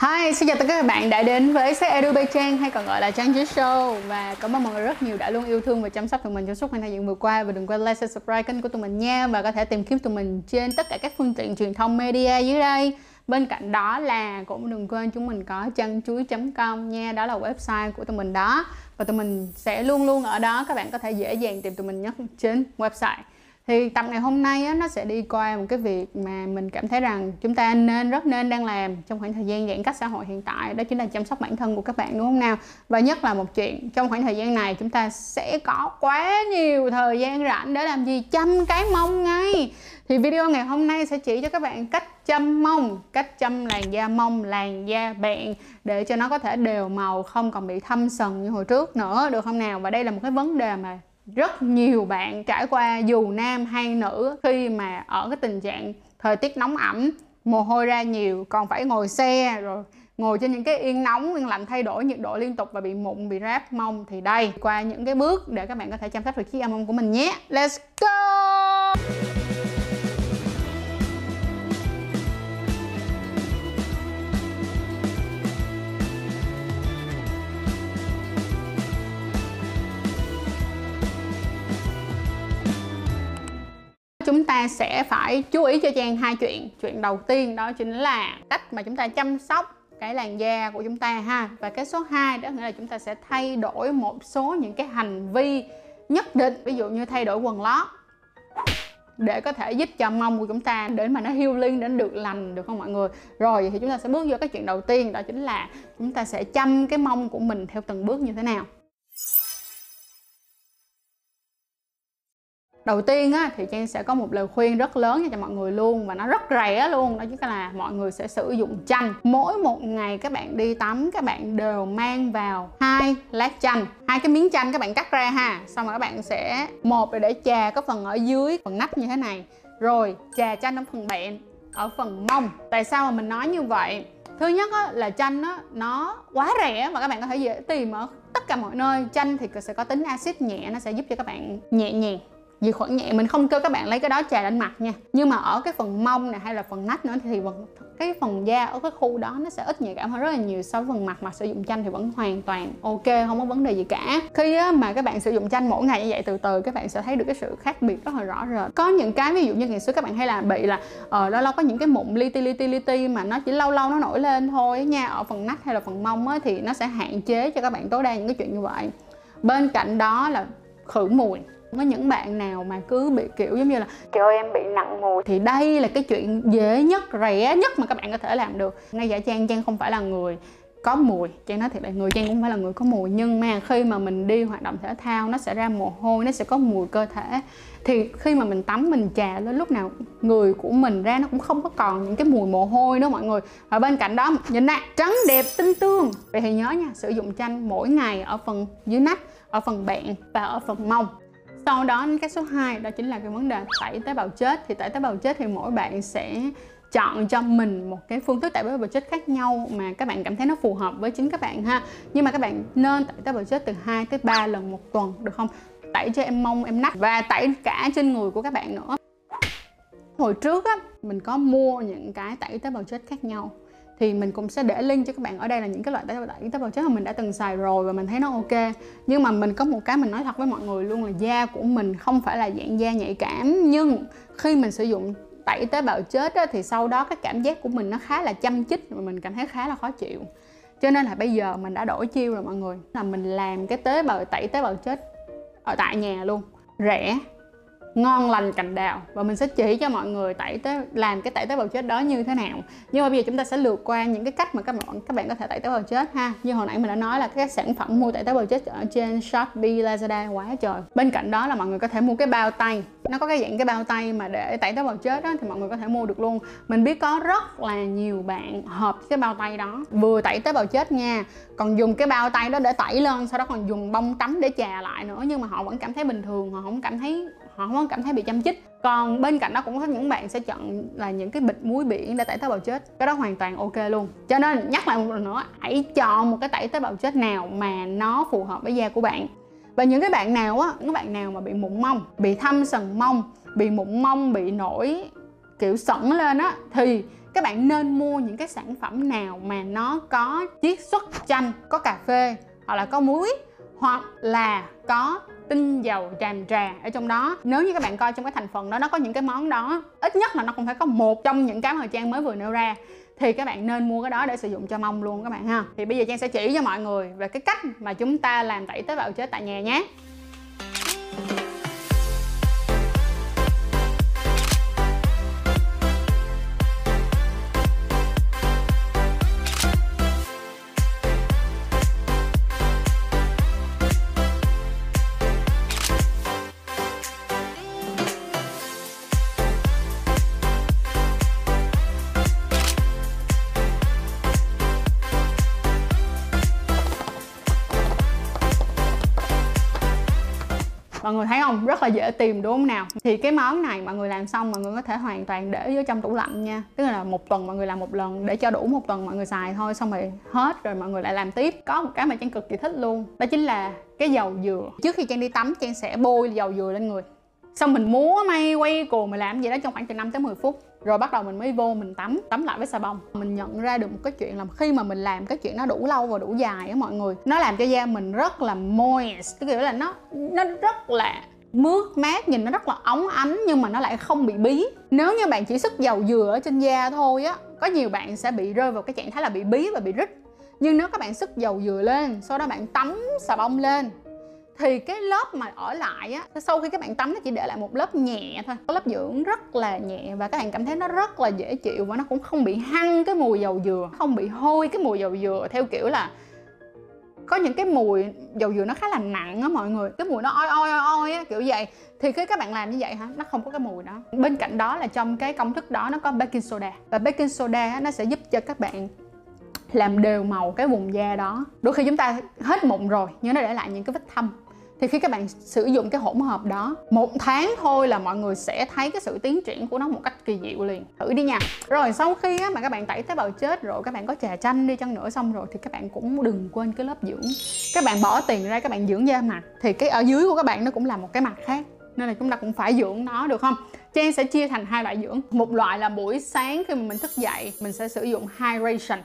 Hi, xin chào tất cả các bạn đã đến với Sách Edu Bay Trang hay còn gọi là Trang Chí Show. Và cảm ơn mọi người rất nhiều đã luôn yêu thương và chăm sóc tụi mình trong suốt khoảng thời gian vừa qua. Và đừng quên like, subscribe kênh của tụi mình nha. Và có thể tìm kiếm tụi mình trên tất cả các phương tiện truyền thông media dưới đây. Bên cạnh đó là cũng đừng quên chúng mình có chân chuối.com nha. Đó là website của tụi mình đó. Và tụi mình sẽ luôn luôn ở đó. Các bạn có thể dễ dàng tìm tụi mình nhất trên website thì tập ngày hôm nay á, nó sẽ đi qua một cái việc mà mình cảm thấy rằng chúng ta nên rất nên đang làm trong khoảng thời gian giãn cách xã hội hiện tại đó chính là chăm sóc bản thân của các bạn đúng không nào? Và nhất là một chuyện trong khoảng thời gian này chúng ta sẽ có quá nhiều thời gian rảnh để làm gì? Chăm cái mông ngay. Thì video ngày hôm nay sẽ chỉ cho các bạn cách chăm mông cách chăm làn da mông làn da bạn để cho nó có thể đều màu không còn bị thâm sần như hồi trước nữa được không nào? Và đây là một cái vấn đề mà rất nhiều bạn trải qua dù nam hay nữ khi mà ở cái tình trạng thời tiết nóng ẩm, mồ hôi ra nhiều, còn phải ngồi xe rồi ngồi trên những cái yên nóng yên lạnh thay đổi nhiệt độ liên tục và bị mụn, bị ráp mông thì đây. Qua những cái bước để các bạn có thể chăm sóc được chiếc âm mông của mình nhé. Let's go! Ta sẽ phải chú ý cho Trang hai chuyện. Chuyện đầu tiên đó chính là cách mà chúng ta chăm sóc cái làn da của chúng ta ha. Và cái số 2 đó nghĩa là chúng ta sẽ thay đổi một số những cái hành vi nhất định. Ví dụ như thay đổi quần lót để có thể giúp cho mông của chúng ta để mà nó healing, đến được lành, được không mọi người? Rồi, thì chúng ta sẽ bước vô cái chuyện đầu tiên, đó chính là chúng ta sẽ chăm cái mông của mình theo từng bước như thế nào. Đầu tiên á, thì trang sẽ có một lời khuyên rất lớn cho mọi người luôn và nó rất rẻ luôn đó chính là mọi người sẽ sử dụng chanh. Mỗi một ngày các bạn đi tắm các bạn đều mang vào hai lát chanh. Hai cái miếng chanh các bạn cắt ra ha xong rồi các bạn sẽ một là để chà có phần ở dưới phần nách như thế này. Rồi chà chanh ở phần bẹn ở phần mông. Tại sao mà mình nói như vậy? Thứ nhất á, là chanh á, nó quá rẻ và các bạn có thể dễ tìm ở tất cả mọi nơi. Chanh thì sẽ có tính axit nhẹ nó sẽ giúp cho các bạn nhẹ nhàng diệt khuẩn nhẹ mình không kêu các bạn lấy cái đó chà lên mặt nha. Nhưng mà ở cái phần mông này hay là phần nách nữa thì vẫn cái phần da ở cái khu đó nó sẽ ít nhạy cảm hơn rất là nhiều so với phần mặt mà sử dụng chanh thì vẫn hoàn toàn ok không có vấn đề gì cả. Khi á, mà các bạn sử dụng chanh mỗi ngày như vậy từ từ các bạn sẽ thấy được cái sự khác biệt rất là rõ rệt. Có những cái ví dụ như ngày xưa các bạn hay là bị là ở uh, lâu lâu có những cái mụn li ti li ti li ti mà nó chỉ lâu lâu nó nổi lên thôi nha. Ở phần nách hay là phần mông á, thì nó sẽ hạn chế cho các bạn tối đa những cái chuyện như vậy. Bên cạnh đó là khử mùi có những bạn nào mà cứ bị, kiểu, giống như là, trời ơi, em bị nặng mùi thì đây là cái chuyện dễ nhất, rẻ nhất mà các bạn có thể làm được. Ngay giả trang trang không phải là người có mùi. Trang nói thiệt là người trang cũng phải là người có mùi. Nhưng mà khi mà mình đi hoạt động thể thao, nó sẽ ra mồ hôi, nó sẽ có mùi cơ thể. Thì khi mà mình tắm, mình trà lên, lúc nào người của mình ra nó cũng không có còn những cái mùi mồ hôi đó mọi người. Và bên cạnh đó, nhìn nè, trắng đẹp tinh tương vậy thì nhớ nha, sử dụng chanh mỗi ngày ở phần dưới nách, ở phần bẹn và ở phần mông sau đó cái số 2 đó chính là cái vấn đề tẩy tế bào chết. Thì tẩy tế bào chết thì mỗi bạn sẽ chọn cho mình một cái phương thức tẩy tế bào chết khác nhau mà các bạn cảm thấy nó phù hợp với chính các bạn ha. Nhưng mà các bạn nên tẩy tế bào chết từ 2 tới 3 lần một tuần, được không? Tẩy cho em mông, em nách và tẩy cả trên người của các bạn nữa. Hồi trước á, mình có mua những cái tẩy tế bào chết khác nhau thì mình cũng sẽ để link cho các bạn ở đây là những cái loại tẩy tế bào chết mà mình đã từng xài rồi và mình thấy nó ok. Nhưng mà mình có một cái mình nói thật với mọi người luôn là da của mình không phải là dạng da nhạy cảm nhưng khi mình sử dụng tẩy tế bào chết á, thì sau đó cái cảm giác của mình nó khá là chăm chích và mình cảm thấy khá là khó chịu. Cho nên là bây giờ mình đã đổi chiêu rồi mọi người. Là mình làm cái tế bào tẩy tế bào chết ở tại nhà luôn rẻ ngon lành cành đào. Và mình sẽ chỉ cho mọi người tẩy tế, làm cái tẩy tế bào chết đó như thế nào. Nhưng mà bây giờ chúng ta sẽ lượt qua những cái cách mà các bạn các bạn có thể tẩy tế bào chết ha. Như hồi nãy mình đã nói là các sản phẩm mua tẩy tế bào chết ở trên shopee, lazada, quá trời. Bên cạnh đó là mọi người có thể mua cái bao tay. Nó có cái dạng cái bao tay mà để tẩy tế bào chết đó thì mọi người có thể mua được luôn. Mình biết có rất là nhiều bạn hợp cái bao tay đó. Vừa tẩy tế bào chết nha, còn dùng cái bao tay đó để tẩy lên, sau đó còn dùng bông tắm để chà lại nữa. Nhưng mà họ vẫn cảm thấy bình thường, họ không cảm thấy họ không cảm thấy bị chăm chích. Còn bên cạnh đó cũng có những bạn sẽ chọn là những cái bịch muối biển để tẩy tế bào chết. Cái đó hoàn toàn ok luôn. Cho nên nhắc lại một lần nữa, hãy chọn một cái tẩy tế bào chết nào mà nó phù hợp với da của bạn. Và những cái bạn nào á, những bạn nào mà bị mụn mông, bị thâm sần mông, bị mụn mông, bị nổi kiểu sẩn lên á, thì các bạn nên mua những cái sản phẩm nào mà nó có chiết xuất chanh, có cà phê hoặc là có muối hoặc là có tinh dầu tràm trà ở trong đó. Nếu như các bạn coi trong cái thành phần đó, nó có những cái món đó, ít nhất là nó cũng phải có một trong những cái mà trang mới vừa nêu ra, thì các bạn nên mua cái đó để sử dụng cho mông luôn các bạn ha. Thì bây giờ trang sẽ chỉ cho mọi người về cái cách mà chúng ta làm tẩy tế bào chết tại nhà nhé. Người thấy không? Rất là dễ tìm đúng không nào? Thì cái món này mọi người làm xong mọi người có thể hoàn toàn để vô trong tủ lạnh nha. Tức là một tuần mọi người làm một lần, để cho đủ một tuần mọi người xài thôi, xong rồi hết rồi mọi người lại làm tiếp. Có một cái mà trang cực kỳ thích luôn, đó chính là cái dầu dừa. Trước khi trang đi tắm, trang sẽ bôi dầu dừa lên người. Xong mình múa may quay cuồng mình làm gì đó trong khoảng từ 5 tới 10 phút rồi bắt đầu mình mới vô mình tắm tắm lại với xà bông. Mình nhận ra được một cái chuyện là khi mà mình làm cái chuyện nó đủ lâu và đủ dài á mọi người, nó làm cho da mình rất là moist tức là nó nó rất là mướt mát, nhìn nó rất là óng ánh nhưng mà nó lại không bị bí. Nếu như bạn chỉ sức dầu dừa ở trên da thôi á, có nhiều bạn sẽ bị rơi vào cái trạng thái là bị bí và bị rít. Nhưng nếu các bạn sức dầu dừa lên, sau đó bạn tắm xà bông lên thì cái lớp mà ở lại á, sau khi các bạn tắm nó chỉ để lại một lớp nhẹ thôi. Có lớp dưỡng rất là nhẹ và các bạn cảm thấy nó rất là dễ chịu và nó cũng không bị hăng cái mùi dầu dừa, không bị hôi cái mùi dầu dừa theo kiểu là có những cái mùi dầu dừa nó khá là nặng á mọi người. Cái mùi nó oi oi oi oi á, kiểu vậy. Thì khi các bạn làm như vậy hả? Nó không có cái mùi đó. Bên cạnh đó là trong cái công thức đó nó có baking soda. Và baking soda nó sẽ giúp cho các bạn làm đều màu cái vùng da đó. Đôi khi chúng ta hết mụn rồi nhưng nó để lại những cái vết thâm thì khi các bạn sử dụng cái hỗn hợp đó một tháng thôi là mọi người sẽ thấy cái sự tiến triển của nó một cách kỳ diệu liền. Thử đi nha. Rồi sau khi á, mà các bạn tẩy tế bào chết rồi các bạn có trà chanh đi chăng nữa xong rồi thì các bạn cũng đừng quên cái lớp dưỡng. Các bạn bỏ tiền ra các bạn dưỡng da mặt thì cái ở dưới của các bạn nó cũng là một cái mặt khác nên là chúng ta cũng phải dưỡng nó được không? Trang sẽ chia thành hai loại dưỡng. Một loại là buổi sáng khi mà mình thức dậy Mình sẽ sử dụng hydration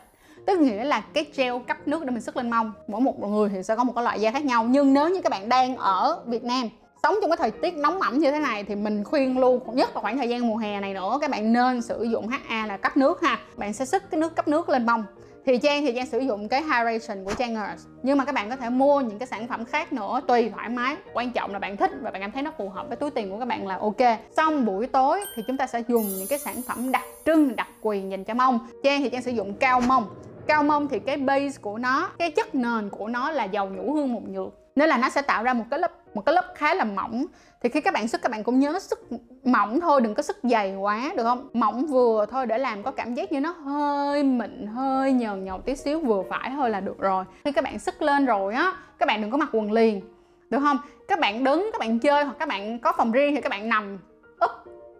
tức nghĩa là cái gel cấp nước để mình sức lên mông. Mỗi một người thì sẽ có một cái loại da khác nhau. Nhưng nếu như các bạn đang ở Việt Nam, sống trong cái thời tiết nóng ẩm như thế này, thì mình khuyên luôn nhất là khoảng thời gian mùa hè này nữa, các bạn nên sử dụng HA là cấp nước ha. Bạn sẽ sức cái nước cấp nước lên mông. Thì Trang thì Trang sử dụng cái hydration của Changers nhưng mà các bạn có thể mua những cái sản phẩm khác nữa, tùy thoải mái. Quan trọng là bạn thích và bạn cảm thấy nó phù hợp với túi tiền của các bạn là ok. Xong buổi tối thì chúng ta sẽ dùng những cái sản phẩm đặc trưng, đặc quyền dành cho mông. Trang thì Trang sử dụng cao mông cao mông thì cái base của nó, cái chất nền của nó là dầu nhũ hương mục nhược. Nên là nó sẽ tạo ra một cái lớp, một cái lớp khá là mỏng. Thì khi các bạn sức các bạn cũng nhớ sức mỏng thôi, đừng có sức dày quá, được không? Mỏng vừa thôi để làm có cảm giác như nó hơi mịn, hơi nhờn nhầu tí xíu, vừa phải thôi là được rồi. Khi các bạn sức lên rồi á, các bạn đừng có mặc quần liền, được không? Các bạn đứng, các bạn chơi hoặc các bạn có phòng riêng thì các bạn nằm úp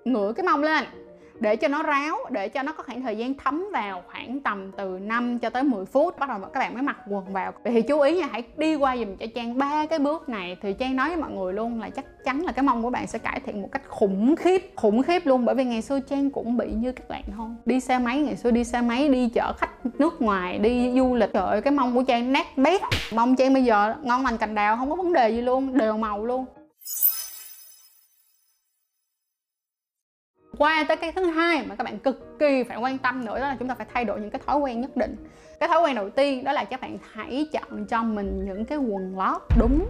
ngửa cái mông lên để cho nó ráo, để cho nó có khoảng thời gian thấm vào khoảng tầm từ 5 cho tới 10 phút. Bắt đầu các bạn mới mặc quần vào. Vậy thì chú ý nha, hãy đi qua dùm cho trang ba cái bước này. Thì trang nói với mọi người luôn là chắc chắn là cái mông của bạn sẽ cải thiện một cách khủng khiếp khủng khiếp luôn. Bởi vì ngày xưa trang cũng bị như các bạn thôi. Đi xe máy, ngày xưa đi xe máy, đi chở khách nước ngoài, đi du lịch. Trời ơi, cái mông của trang nát bét. Mông trang bây giờ ngon lành cành đào, không có vấn đề gì luôn, đều màu luôn. Qua tới cái thứ hai mà các bạn cực kỳ phải quan tâm nữa, đó là chúng ta phải thay đổi những cái thói quen nhất định. Cái thói quen đầu tiên đó là các bạn hãy chọn cho mình những cái quần lót đúng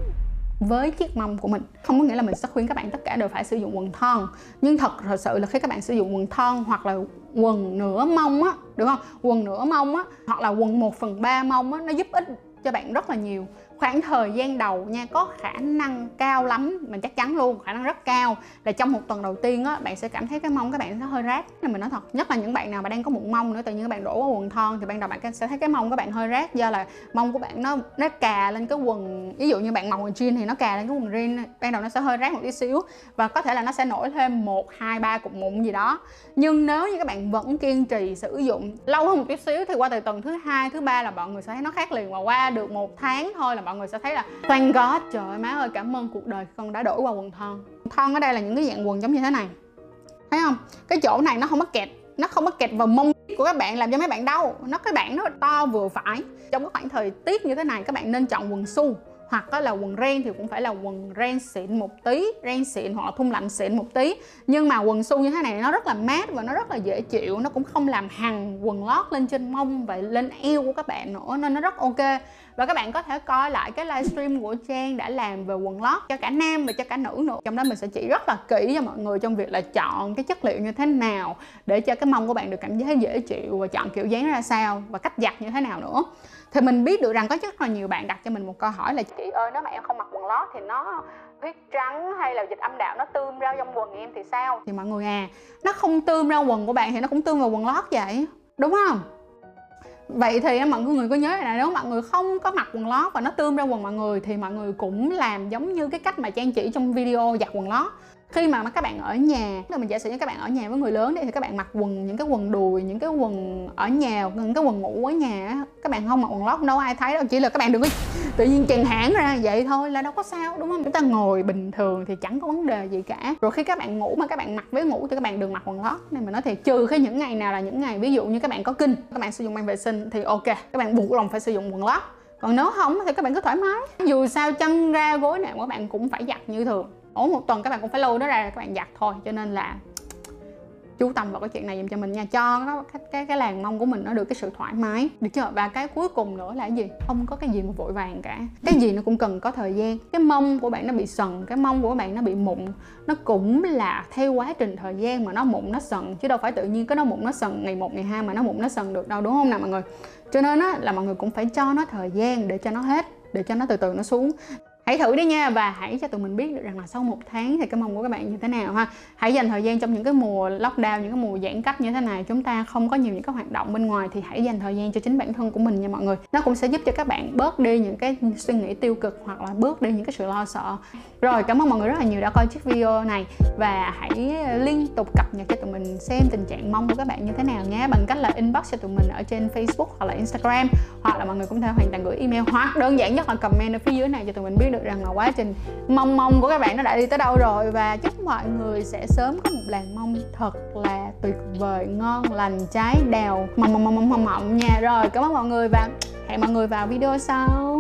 với chiếc mông của mình. Không có nghĩa là mình sẽ khuyên các bạn tất cả đều phải sử dụng quần thon, nhưng thật thật sự là khi các bạn sử dụng quần thon hoặc là quần nửa mông á, được không? Quần nửa mông á, hoặc là quần 1 phần ba mông á, nó giúp ích cho bạn rất là nhiều khoảng thời gian đầu nha, có khả năng cao lắm, mình chắc chắn luôn, khả năng rất cao, là trong một tuần đầu tiên á, bạn sẽ cảm thấy cái mông các bạn sẽ hơi rát. Nên mình nói thật, nhất là những bạn nào mà đang có mụn mông nữa, tự nhiên các bạn đổ qua quần thon thì ban đầu bạn sẽ thấy cái mông các bạn hơi rát, do là mông của bạn nó nó cà lên cái quần, ví dụ như bạn mặc quần jean thì nó cà lên cái quần jean, ban đầu nó sẽ hơi rát một tí xíu, và có thể là nó sẽ nổi thêm một, hai, ba cục mụn gì đó. Nhưng nếu như các bạn vẫn kiên trì sử dụng lâu hơn một tí xíu thì qua từ tuần thứ hai, thứ ba là mọi người sẽ thấy nó khác liền, và qua được một tháng thôi là mọi người sẽ thấy là thank God, trời ơi má ơi, cảm ơn cuộc đời con đã đổi qua quần thon. Thon ở đây là những cái dạng quần giống như thế này. Thấy không? Cái chỗ này nó không có kẹt, nó không có kẹt vào mông của các bạn, làm cho mấy bạn đau. Nó cái bạn nó to vừa phải. Trong cái khoảng thời tiết như thế này, các bạn nên chọn quần su hoặc là quần ren thì cũng phải là quần ren xịn một tí, ren xịn hoặc là thun lạnh xịn một tí. Nhưng mà quần su như thế này nó rất là mát và nó rất là dễ chịu, nó cũng không làm hằn quần lót lên trên mông và lên eo của các bạn nữa nên nó rất ok. Và các bạn có thể coi lại cái livestream của Trang đã làm về quần lót cho cả nam và cho cả nữ nữa. Trong đó mình sẽ chỉ rất là kỹ cho mọi người trong việc là chọn cái chất liệu như thế nào để cho cái mông của bạn được cảm giác dễ chịu và chọn kiểu dáng ra sao và cách giặt như thế nào nữa thì mình biết được rằng có rất là nhiều bạn đặt cho mình một câu hỏi là, chị ơi, nếu mà em không mặc quần lót thì nó huyết trắng hay là dịch âm đạo nó tươm ra trong quần em thì sao? Thì mọi người à nó không tươm ra quần của bạn thì nó cũng tươm vào quần lót vậy. Đúng không? Vậy thì mọi người có nhớ là nếu mọi người không có mặc quần lót và nó tươm ra quần mọi người thì mọi người cũng làm giống như cái cách mà trang chỉ trong video giặt quần lót khi mà các bạn ở nhà là mình giả sử như các bạn ở nhà với người lớn đi thì các bạn mặc quần những cái quần đùi những cái quần ở nhà những cái quần ngủ ở nhà các bạn không mặc quần lót đâu ai thấy đâu chỉ là các bạn đừng có tự nhiên chèn hãng ra vậy thôi là đâu có sao đúng không chúng ta ngồi bình thường thì chẳng có vấn đề gì cả rồi khi các bạn ngủ mà các bạn mặc với ngủ thì các bạn đừng mặc quần lót nên mà nói thiệt trừ khi những ngày nào là những ngày ví dụ như các bạn có kinh các bạn sử dụng mang vệ sinh thì ok các bạn buộc lòng phải sử dụng quần lót còn nếu không thì các bạn cứ thoải mái dù sao chân ra gối nào các bạn cũng phải giặt như thường ổn một tuần các bạn cũng phải lôi nó ra các bạn giặt thôi. Cho nên là chú tâm vào cái chuyện này dùm cho mình nha. Cho nó cái, cái cái làn mông của mình nó được cái sự thoải mái. Được chưa? Và cái cuối cùng nữa là cái gì? Không có cái gì mà vội vàng cả. Cái gì nó cũng cần có thời gian. Cái mông của bạn nó bị sần cái mông của bạn nó bị mụn. Nó cũng là theo quá trình thời gian mà nó mụn nó sần. Chứ đâu phải tự nhiên cái nó mụn nó sần ngày một ngày hai mà nó mụn nó sần được đâu đúng không nào mọi người? Cho nên á là mọi người cũng phải cho nó thời gian để cho nó hết để cho nó từ từ nó xuống hãy thử đi nha và hãy cho tụi mình biết được rằng là sau một tháng thì cái mong của các bạn như thế nào ha. Hãy dành thời gian trong những cái mùa lockdown, những cái mùa giãn cách như thế này, chúng ta không có nhiều những cái hoạt động bên ngoài thì hãy dành thời gian cho chính bản thân của mình nha mọi người. Nó cũng sẽ giúp cho các bạn bớt đi những cái suy nghĩ tiêu cực hoặc là bớt đi những cái sự lo sợ. Rồi, cảm ơn mọi người rất là nhiều đã coi chiếc video này và hãy liên tục cập nhật cho tụi mình xem tình trạng mong của các bạn như thế nào nhé bằng cách là inbox cho tụi mình ở trên Facebook hoặc là Instagram hoặc là mọi người cũng thể hoàn toàn gửi email. Hoặc đơn giản nhất là comment ở phía dưới này cho tụi mình biết được rằng là quá trình mong mong của các bạn nó đã đi tới đâu rồi và chúc mọi người sẽ sớm có một làn mông thật là tuyệt vời, ngon, lành, trái đào. Mong mong mong mong mong mọng nha. Rồi, cảm ơn mọi người và hẹn mọi người vào video sau.